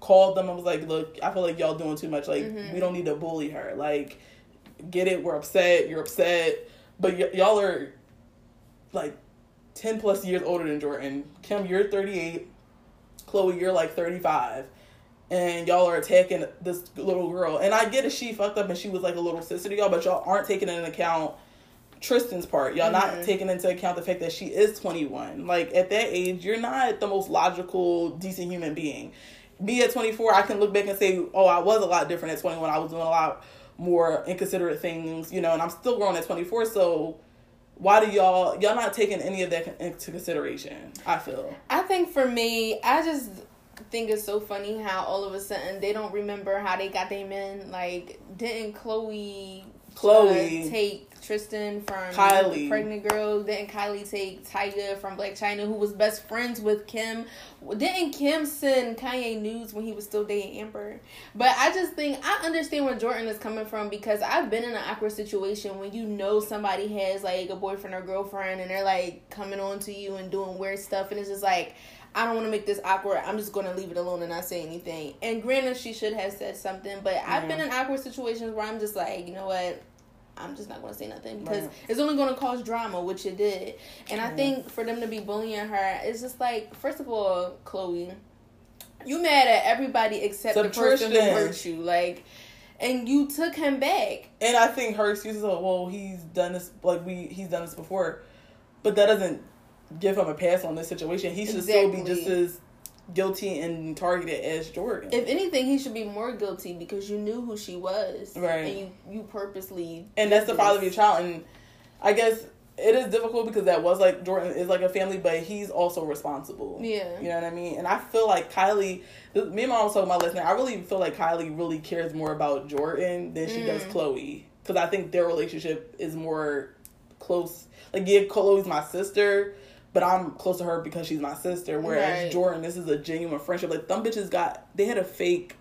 called them and was like, look, I feel like y'all doing too much. Like, Mhm. we don't need to bully her. Like, get it, we're upset, you're upset. But y- y'all are like 10 plus years older than Jordyn. Kim, you're 38. Khloé, you're like 35. And y'all are attacking this little girl. And I get it, she fucked up and she was like a little sister to y'all, but y'all aren't taking into account Tristan's part. Y'all not Mhm. taking into account the fact that she is 21. Like, at that age, you're not the most logical, decent human being. Me at 24, I can look back and say, oh, I was a lot different at 21. I was doing a lot more inconsiderate things, you know, and I'm still growing at 24, so why do y'all y'all not taking any of that into consideration i feel I think for me, I just think it's so funny how all of a sudden they don't remember how they got their men. Like, didn't Khloé, Khloé. take Tristan from Kylie. the pregnant girl? Didn't Kylie take Tyga from Blac Chyna, who was best friends with Kim? Didn't Kim send Kanye news when he was still dating Amber? But I just think I understand where Jordyn is coming from because I've been in an awkward situation when you know somebody has like a boyfriend or girlfriend and they're like coming on to you and doing weird stuff and it's just like I don't want to make this awkward. I'm just going to leave it alone and not say anything. And granted, she should have said something, but I've been in awkward situations where I'm just like, you know what? I'm just not going to say nothing because Right. it's only going to cause drama, which it did. And I Yeah. think for them to be bullying her, it's just like, first of all, Khloé, you mad at everybody except the person who hurt you, like, and you took him back. and i think her excuse is oh, well he's done this like we he's done this before but that doesn't give him a pass on this situation he should still be just as guilty and targeted as Jordyn. If anything, he should be more guilty because you knew who she was, Right. And you you purposely and that's the father of your child and i guess it is difficult because that was like jordyn is like a family but he's also responsible Yeah. you know what i mean and i feel like kylie me and my mom was talking about last night i really feel like kylie really cares more about jordyn than she does Mm. khloé because i think their relationship is more close like yeah khloé's my sister but I'm close to her because she's my sister. Whereas Right. Jordyn, this is a genuine friendship. Like them bitches got, they had a fake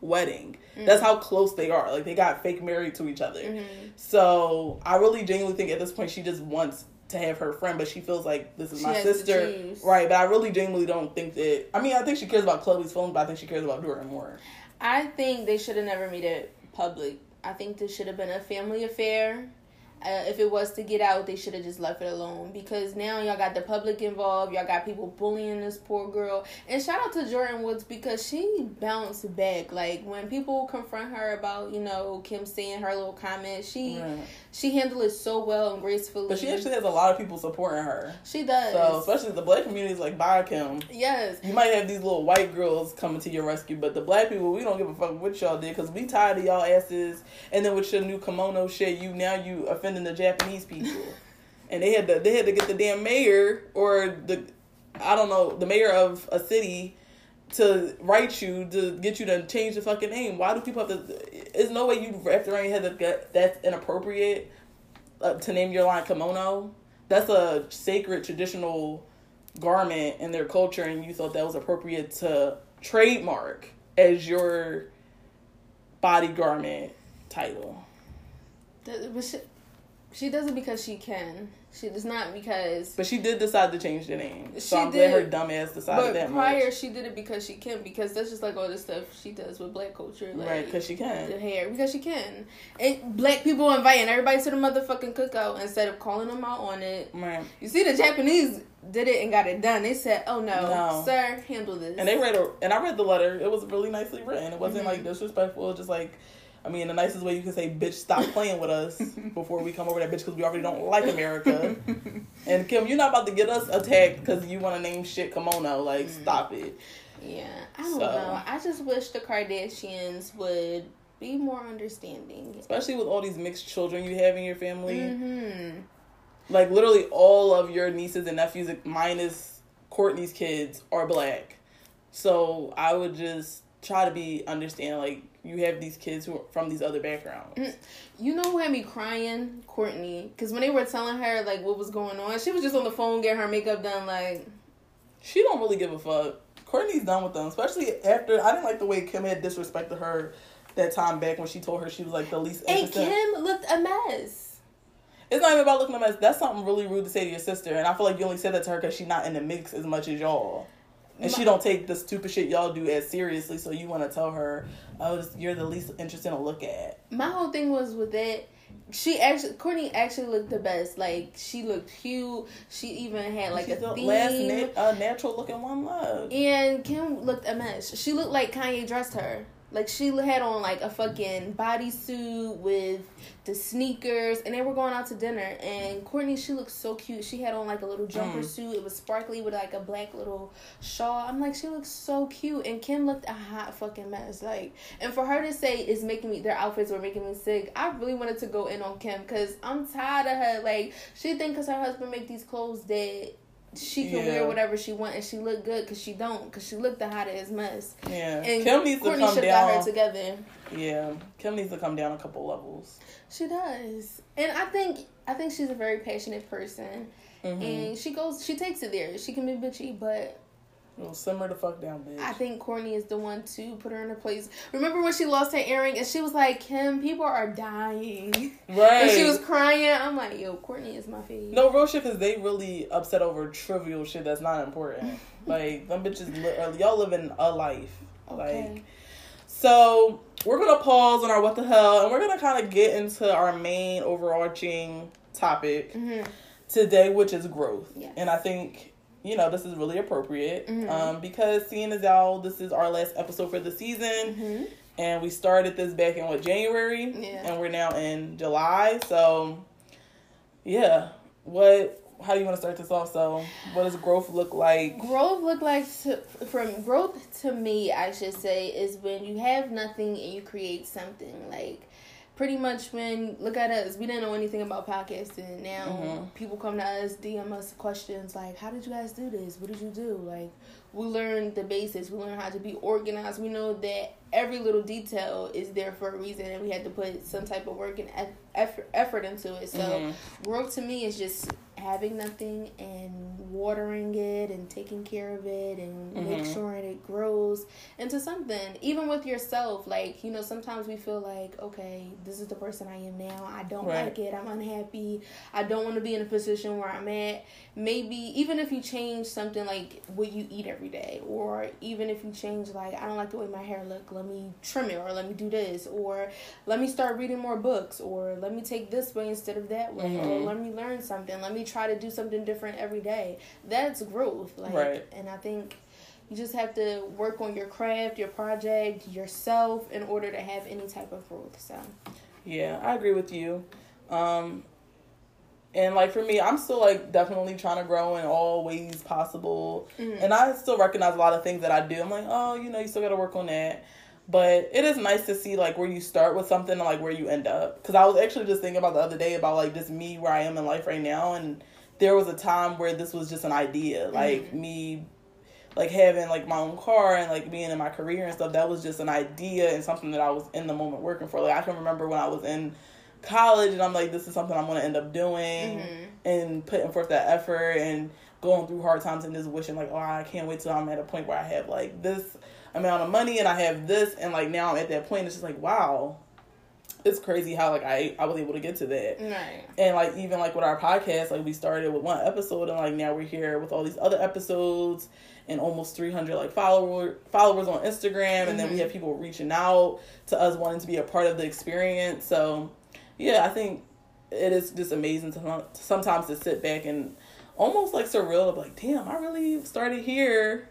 wedding. Mm. That's how close they are. Like they got fake married to each other. Mhm. So I really genuinely think at this point she just wants to have her friend, but she feels like this is She my sister, right? But I really genuinely don't think that. I mean, I think she cares about Khloé's feelings, but I think she cares about Jordyn more. I think they should have never made it public. I think this should have been a family affair. Uh, if it was to get out, they should have just left it alone because now y'all got the public involved. Y'all got people bullying this poor girl. And shout out to Jordyn Woods because she bounced back. Like when people confront her about you know Kim saying her little comments, she Right. She handled it so well and gracefully. But she actually has a lot of people supporting her. she does. So especially the black community is like, bye Kim. yes, You might have these little white girls coming to your rescue, but the black people, we don't give a fuck what y'all did because we tired of y'all asses. And then with your new kimono shit, you now you offending the Japanese people, and they had to they had to get the damn mayor or the I don't know the mayor of a city to write you to get you to change the fucking name. Why do people have to? There's no way you wrapped around your head that that- that's inappropriate uh, to name your line kimono. That's a sacred traditional garment in their culture, and you thought that was appropriate to trademark as your body garment title. That- but she, does it because she can. She does not because But she did decide to change the name. So She I'm glad her did. dumb ass decided But that prior, much. she did it because she can. Because that's just like all the stuff she does with black culture, like Right, because she can. the hair. Because she can. And black people inviting everybody to the motherfucking cookout instead of calling them out on it. Right. You see, the Japanese did it and got it done. They said, "Oh no, No. sir, handle this." And they read a, and I read the letter. It was really nicely written. It wasn't Mhm. like disrespectful. Just like, I mean, the nicest way you can say, "Bitch, stop playing with us" before we come over there, bitch because we already don't like America. and Kim, you're not about to get us attacked because you want to name shit kimono. Like, stop it. yeah, I don't So- know. I just wish the Kardashians would be more understanding. Especially with all these mixed children you have in your family. hmm Like literally all of your nieces and nephews, minus Kourtney's kids, are black. So I would just try to be understanding. Like you have these kids who are from these other backgrounds. Mm. You know who had me crying? Kourtney. Because when they were telling her like what was going on, she was just on the phone getting her makeup done. Like, She don't really give a fuck. Kourtney's done with them, especially after I didn't like the way Kim had disrespected her that time back when she told her she was like the least and. Kim looked a mess. It's not even about looking a mess. That's something really rude to say to your sister, and I feel like you only said that to her because she's not in the mix as much as y'all, and she don't take the stupid shit y'all do as seriously. So you want to tell her, "Oh, you're the least interesting to look at." My whole thing was with it. She actually, Kourtney actually looked the best. Like she looked cute. She even had like she's a the theme. last na- uh, natural looking one left. And Kim looked a mess. She looked like Kanye dressed her. Like she had on like a fucking bodysuit with the sneakers, and they were going out to dinner. And Kourtney, she looked so cute. She had on like a little jumper Mm. suit. It was sparkly with like a black little shawl. I'm like, she looks so cute. And Kim looked a hot fucking mess. Like, and for her to say it's making me, their outfits were making me sick. I really wanted to go in on Kim because I'm tired of her. Like, she think because her husband make these clothes that she can Yeah. wear whatever she want and she look good because she don't because she looked the hottest mess. Yeah, And Kim needs Kourtney to come should got her down. together. Yeah, Kim needs to come down a couple levels. She does, and I think I think she's a very passionate person, Mm-hmm. and she goes she takes it there. She can be bitchy, but Well, simmer the fuck down, bitch. I think Kourtney is the one to put her in her place. Remember when she lost her earring and she was like, "Kim, people are dying," right. and she was crying. I'm like, "Yo, Kourtney is my favorite. No real shit because they really upset over trivial shit that's not important. like them bitches, li- uh, y'all living a life. Okay. Like, so we're gonna pause on our what the hell, and we're gonna kind of get into our main overarching topic hmm today, which is growth. Yes. And I think you know this is really appropriate Mhm. um, because seeing as how this is our last episode for the season, hmm and we started this back in what January, Yeah. and we're now in July. So, yeah, what how do you want to start this off? So, what does growth look like? Growth look like to, from growth to me, I should say, is when you have nothing and you create something. Like pretty much when look at us, we didn't know anything about podcasting. Now mm-hmm. people come to us, DM us questions like, "How did you guys do this? What did you do?" Like we learned the basics. We learned how to be organized. We know that every little detail is there for a reason, and we had to put some type of work and effort effort into it. So mm-hmm. growth to me is just having nothing and watering it and taking care of it and mm-hmm. make sure it grows into something even with yourself like you know sometimes we feel like okay this is the person i am now i don't right. like it i'm unhappy i don't want to be in a position where i'm at maybe even if you change something like what you eat every day or even if you change like i don't like the way my hair look let me trim it or let me do this or let me start reading more books or let me take this way instead of that way mm-hmm. or let me learn something let me try to do something different every day. That's growth. Like right. and I think you just have to work on your craft, your project, yourself in order to have any type of growth. So Yeah, I agree with you. Um and like for me, I'm still like definitely trying to grow in all ways possible. Mm-hmm. And I still recognize a lot of things that I do. I'm like, oh, you know, you still got to work on that but it is nice to see like where you start with something and like where you end up because i was actually just thinking about the other day about like just me where i am in life right now and there was a time where this was just an idea, mm-hmm. like mm-hmm. me like having like my own car and like being in my career and stuff that was just an idea and something that I was in the moment working for like I can remember when I was in college and I'm like this is something I'm going to end up doing mm-hmm. and putting forth that effort and going through hard times and just wishing like oh I can't wait till I'm at a point where I have like this amount of money and I have this and like now I'm at that point it's just like wow it's crazy how like I I was able to get to that. Right. And like even like with our podcast, like we started with one episode and like now we're here with all these other episodes and almost 300 like follower followers on Instagram and mm-hmm. then we mm-hmm. have people reaching out to us wanting to be a part of the experience. So, yeah, I think it is just amazing to sometimes to sit back and almost like surreal of like, damn, I really started here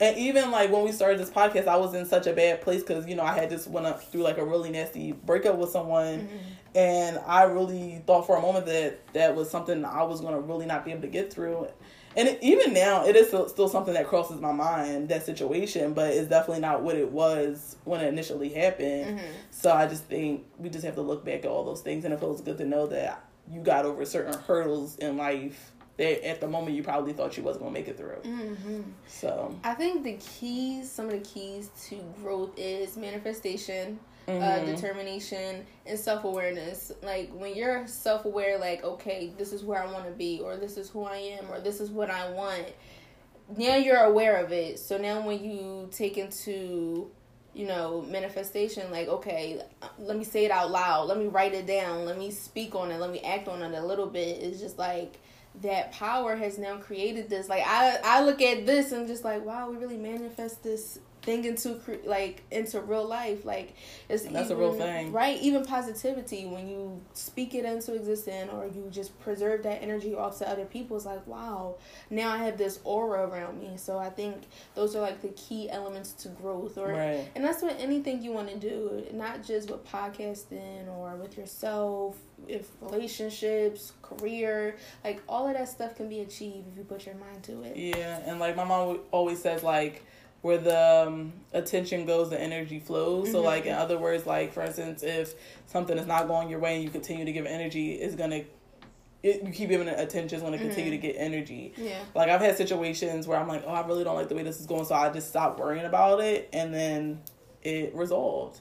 and even like when we started this podcast, I was in such a bad place because you know I had just went up through like a really nasty breakup with someone, mm-hmm. and I really thought for a moment that that was something I was gonna really not be able to get through. And it, even now, it is still, still something that crosses my mind that situation, but it's definitely not what it was when it initially happened. Mm-hmm. So I just think we just have to look back at all those things, and it feels good to know that you got over certain hurdles in life that at the moment you probably thought you wasn't gonna make it through. Mm-hmm. So I think the keys, some of the keys to growth is manifestation. Uh, mm-hmm. Uh, determination and self awareness. Like when you're self aware, like okay, this is where I want to be, or this is who I am, or this is what I want. Now you're aware of it. So now when you take into you know manifestation like okay let me say it out loud let me write it down let me speak on it let me act on it a little bit it's just like that power has now created this. Like I, I look at this and just like, wow, we really manifest this thing into like into real life like it's that's even, a real thing right even positivity when you speak it into existence or you just preserve that energy off to other people it's like wow now i have this aura around me so i think those are like the key elements to growth or right. and that's what anything you want to do not just with podcasting or with yourself if relationships career like all of that stuff can be achieved if you put your mind to it yeah and like my mom always says like where the um, attention goes, the energy flows. Mm-hmm. So, like in other words, like for instance, if something is not going your way and you continue to give energy, it's gonna it, you keep giving it attention, it's gonna mm-hmm. continue to get energy. Yeah. Like I've had situations where I'm like, oh, I really don't like the way this is going, so I just stop worrying about it, and then it resolved.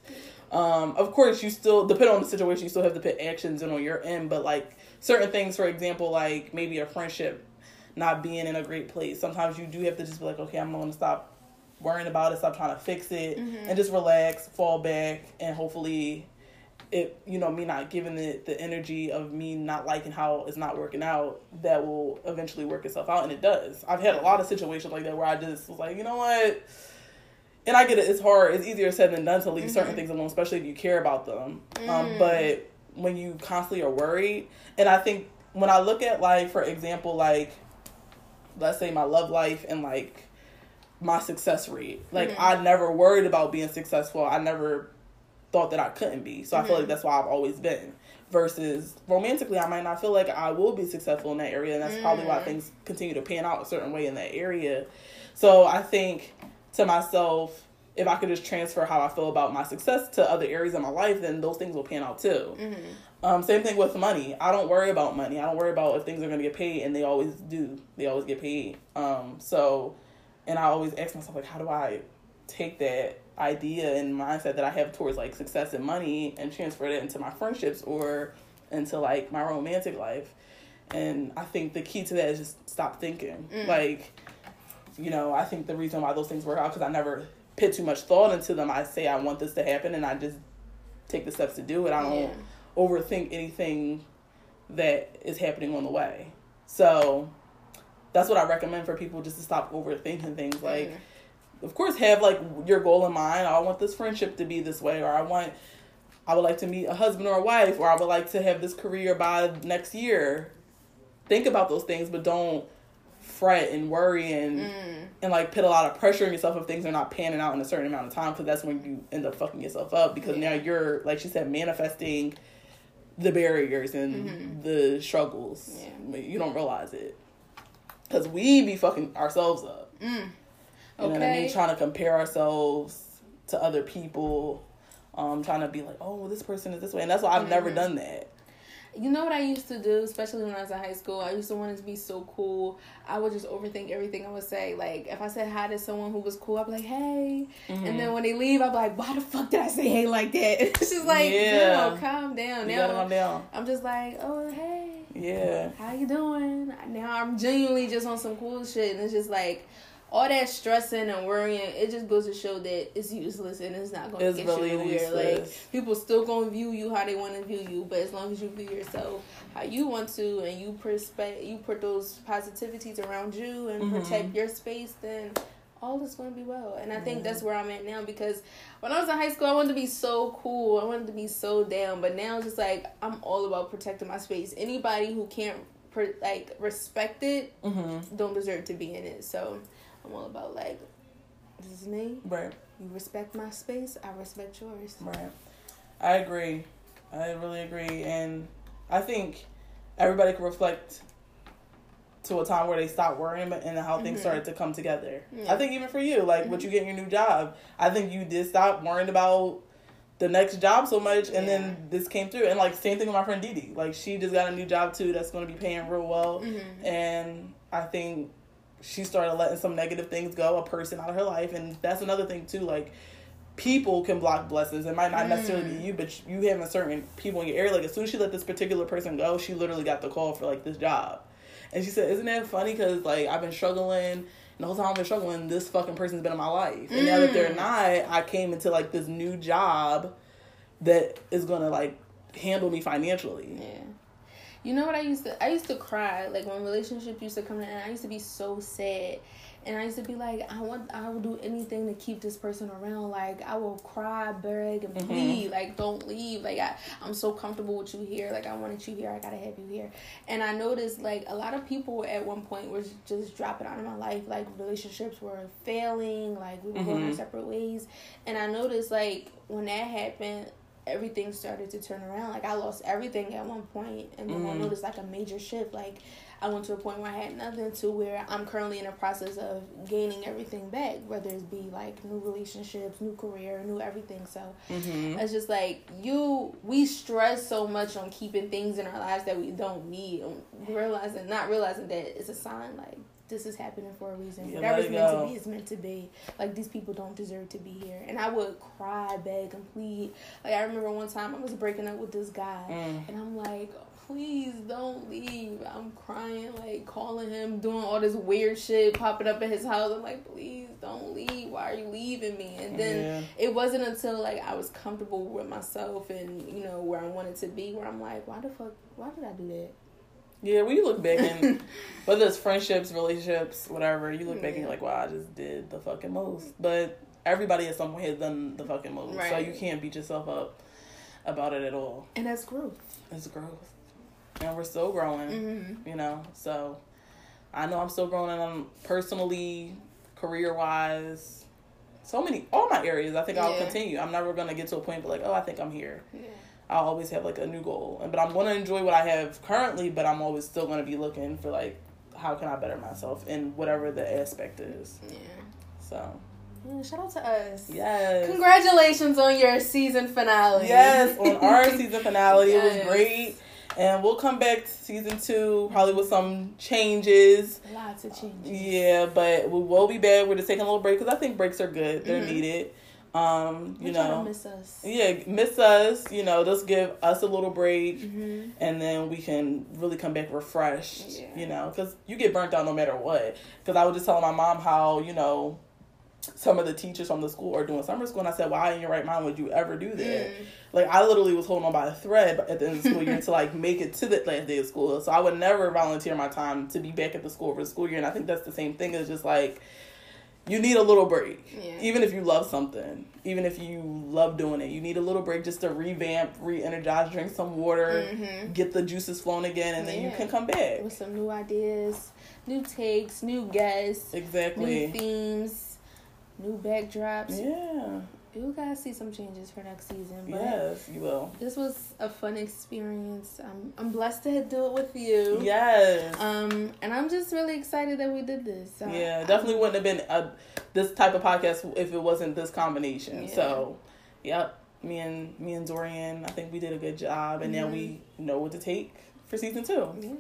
Um, of course, you still depend on the situation. You still have to put actions in on your end, but like certain things, for example, like maybe a friendship not being in a great place. Sometimes you do have to just be like, okay, I'm going to stop worrying about it, stop trying to fix it, mm-hmm. and just relax, fall back, and hopefully, it you know me not giving it the energy of me not liking how it's not working out, that will eventually work itself out, and it does. I've had a lot of situations like that where I just was like, you know what. And I get it. It's hard. It's easier said than done to leave mm-hmm. certain things alone, especially if you care about them. Um, mm. Um, but when you constantly are worried, and I think when I look at like, for example, like, let's say my love life and like my success rate. Like mm-hmm. I never worried about being successful. I never thought that I couldn't be. So mm-hmm. I feel like mm-hmm. that's why I've always been. versus romantically i might not feel like i will be successful in that area and that's mm. probably why mm. things continue to pan out a certain way in that area so i think to myself if i could just transfer how i feel about my success to other areas of my life then those things will pan out too mm-hmm. um, same thing with money i don't worry about money i don't worry about if things are going to get paid and they always do they always get paid um, so and i always ask myself like how do i take that idea and mindset that I have towards like success and money and transfer it into my friendships or into like my romantic life. And I think the key to that is just stop thinking. Mm. Like, you know, I think the reason why those things work out because I never put too much thought into them. I say I want this to happen and I just take the steps to do it. I don't yeah. overthink anything that is happening on the way. So that's what I recommend for people just to stop overthinking things. Like, mm of course have like your goal in mind. I want this friendship to be this way, or I want I would like to meet a husband or a wife, or I would like to have this career by next year. Think about those things, but don't fret and worry and mm. and like put a lot of pressure on yourself if things are not panning out in a certain amount of time because that's when you end up fucking yourself up because yeah. now you're like she said manifesting the barriers and mm-hmm. the struggles. Yeah. You don't realize it because we be fucking ourselves up. Mm. You know what I mean? Trying to compare ourselves to other people, um, trying to be like, oh, this person is this way, and that's why I've mm-hmm. never done that. You know what I used to do, especially when I was in high school? I used to want to be so cool. I would just overthink everything I would say. Like, if I said hi to someone who was cool, I'd be like, hey. Mm-hmm. And then when they leave, I'd be like, why the fuck did I say hey like that? It's just like, yeah. no, calm down. now, calm down. I'm just like, oh, hey. Yeah. How you doing? Now I'm genuinely just on some cool shit. And it's just like, all that stressing and worrying, it just goes to show that it's useless and it's not going to get really you nowhere. Useless. Like people still going to view you how they want to view you, but as long as you view yourself how you want to and you perspect, you put those positivities around you and mm-hmm. protect your space, then all is going to be well. And I think that's where I'm at now because when I was in high school, I wanted to be so cool. I wanted to be so down, but now it's just like I'm all about protecting my space. Anybody who can't like respect it mm-hmm. don't deserve to be in it. So I'm all about like, this is me. Right. You respect my space. I respect yours. Right. I agree. I really agree, and I think everybody can reflect to a time where they stopped worrying and how things mm-hmm. started to come together. Yeah. I think even for you, like mm-hmm. what you get in your new job, I think you did stop worrying about the next job so much, and yeah. then this came through. And like same thing with my friend Dee Dee, like she just got a new job too that's going to be paying real well, mm-hmm. and I think she started letting some negative things go, a person out of her life, and that's another thing too. Like people can block blessings. It might not mm. necessarily be you, but you having certain people in your area. Like as soon as she let this particular person go, she literally got the call for like this job, and she said, "Isn't that funny? Because like I've been struggling." And the whole time I've been struggling, this fucking person's been in my life. And mm. now that they're mm. not, I came into like this new job that is gonna like handle me financially. Yeah. You know what I used to I used to cry like when relationships used to come in and I used to be so sad. And I used to be like, I want, I will do anything to keep this person around. Like, I will cry, beg, and mm-hmm. plead. Mm-hmm. Like, don't leave. Like, I, I'm so comfortable with you here. Like, I wanted you here. I gotta have you here. And I noticed, like, a lot of people at one point were just dropping out of my life. Like, relationships were failing. Like, we were mm-hmm. going our separate ways. And I noticed, like, when that happened, everything started to turn around. Like I lost everything at one point, and then mm. I noticed like a major shift. Like I went to a point where I had nothing to where I'm currently in a process of gaining everything back, whether it be like new relationships, new career, new everything. So mm-hmm. it's just like you, we stress so much on keeping things in our lives that we don't need, realizing not realizing that it's a sign like this is happening for a reason. Yeah, Whatever's meant to be is meant to be. Like these people don't deserve to be here. And I would cry, beg, and plead. Like I remember one time I was breaking up with this guy, mm. and I'm like, please don't leave. I'm crying, like calling him, doing all this weird shit, popping up at his house. I'm like, please don't leave. Why are you leaving me? And then yeah. it wasn't until like I was comfortable with myself and you know where I wanted to be, where I'm like, why the fuck? Why did I do that? Yeah, when you look back and whether it's friendships, relationships, whatever, you look back and you're like, wow, I just did the fucking most. But everybody at some point has done the fucking most. Right. So you can't beat yourself up about it at all. And that's growth. It's growth. And we're still growing, mm-hmm. you know. So I know I'm still growing and I'm personally, career wise, so many all my areas. I think yeah. I'll continue. I'm never gonna get to a point but like, oh, I think I'm here. Yeah. I'll always have like a new goal. And but I'm gonna enjoy what I have currently, but I'm always still gonna be looking for like how can I better myself in whatever the aspect is. Yeah. So Yeah, shout out to us. yes. Congratulations on your season finale. Yes, on our season finale. It was great. And we'll come back to season two, probably with some changes. Lots of changes. Yeah, but we will be back. We're just taking a little break because I think breaks are good. They're Mhm. needed. Um, you know, miss us. yeah, miss us. You know, just give us a little break, Mm-hmm. and then we can really come back refreshed. Yeah. You know, because you get burnt out no matter what. Because I was just telling my mom how you know some of the teachers from the school are doing summer school, and I said, "Why in your right mind would you ever do that?" Mm. Like I literally was holding on by a thread at the end of the school year to like make it to the last day of school. So I would never volunteer my time to be back at the school for the school year. And I think that's the same thing. It's just like you need a little break. Yeah. Even if you love something, even if you love doing it, you need a little break just to revamp, re-energize, drink some water, Mhm. get the juices flowing again, and then you can come back. With some new ideas, new takes, new guests, exactly, new themes, new backdrops. Yeah. You guys see some changes for next season. But Yes, you will. This was a fun experience. I'm I'm blessed to do it with you. Yes. Um, and I'm just really excited that we did this. So Yeah, definitely wouldn't have been a, this type of podcast if it wasn't this combination. Yeah. So, yep, me and me and Dorian, I think we did a good job, and now we know what to take for season two. Yeah.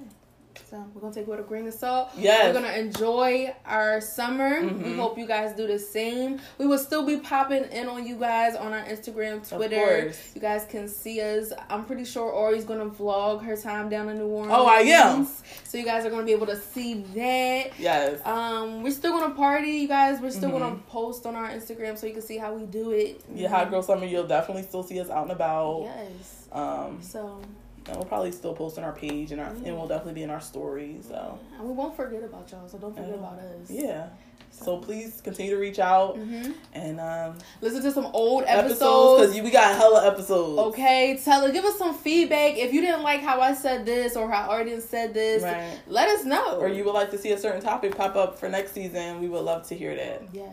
So we're gonna take it with a grain of salt. Yes. We're gonna enjoy our summer. We Mhm. hope you guys do the same. We will still be popping in on you guys on our Instagram, Twitter. course. You guys can see us. I'm pretty sure Ori's gonna vlog her time down in New Orleans. Oh, I am. So you guys are gonna be able to see that. Yes. Um, we're still gonna party, you guys. We're still Mhm. gonna post on our Instagram so you can see how we do it. Yeah, Hot Girl Summer, you'll definitely still see us out and about. Yes. Um, So and we'll probably still post on our page, and our Yeah. and we'll definitely be in our stories. So, and we won't forget about y'all. So don't forget Yeah. about us. yeah. So please continue to reach out hmm and um, Listen to some old episodes because we got hella episodes. Okay, tell her, give us some feedback. If you didn't like how I said this or how Arden said this, Right. let us know. Or you would like to see a certain topic pop up for next season, we would love to hear that. Yes.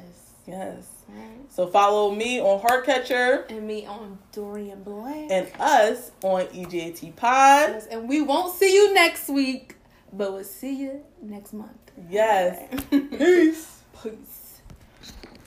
Yes. Right. So follow me on Heartcatcher And me on Dorian Black. and us on EJT Pod. Yes, and we won't see you next week, but we'll see you next month. Yes. Alright. Peace. Peace.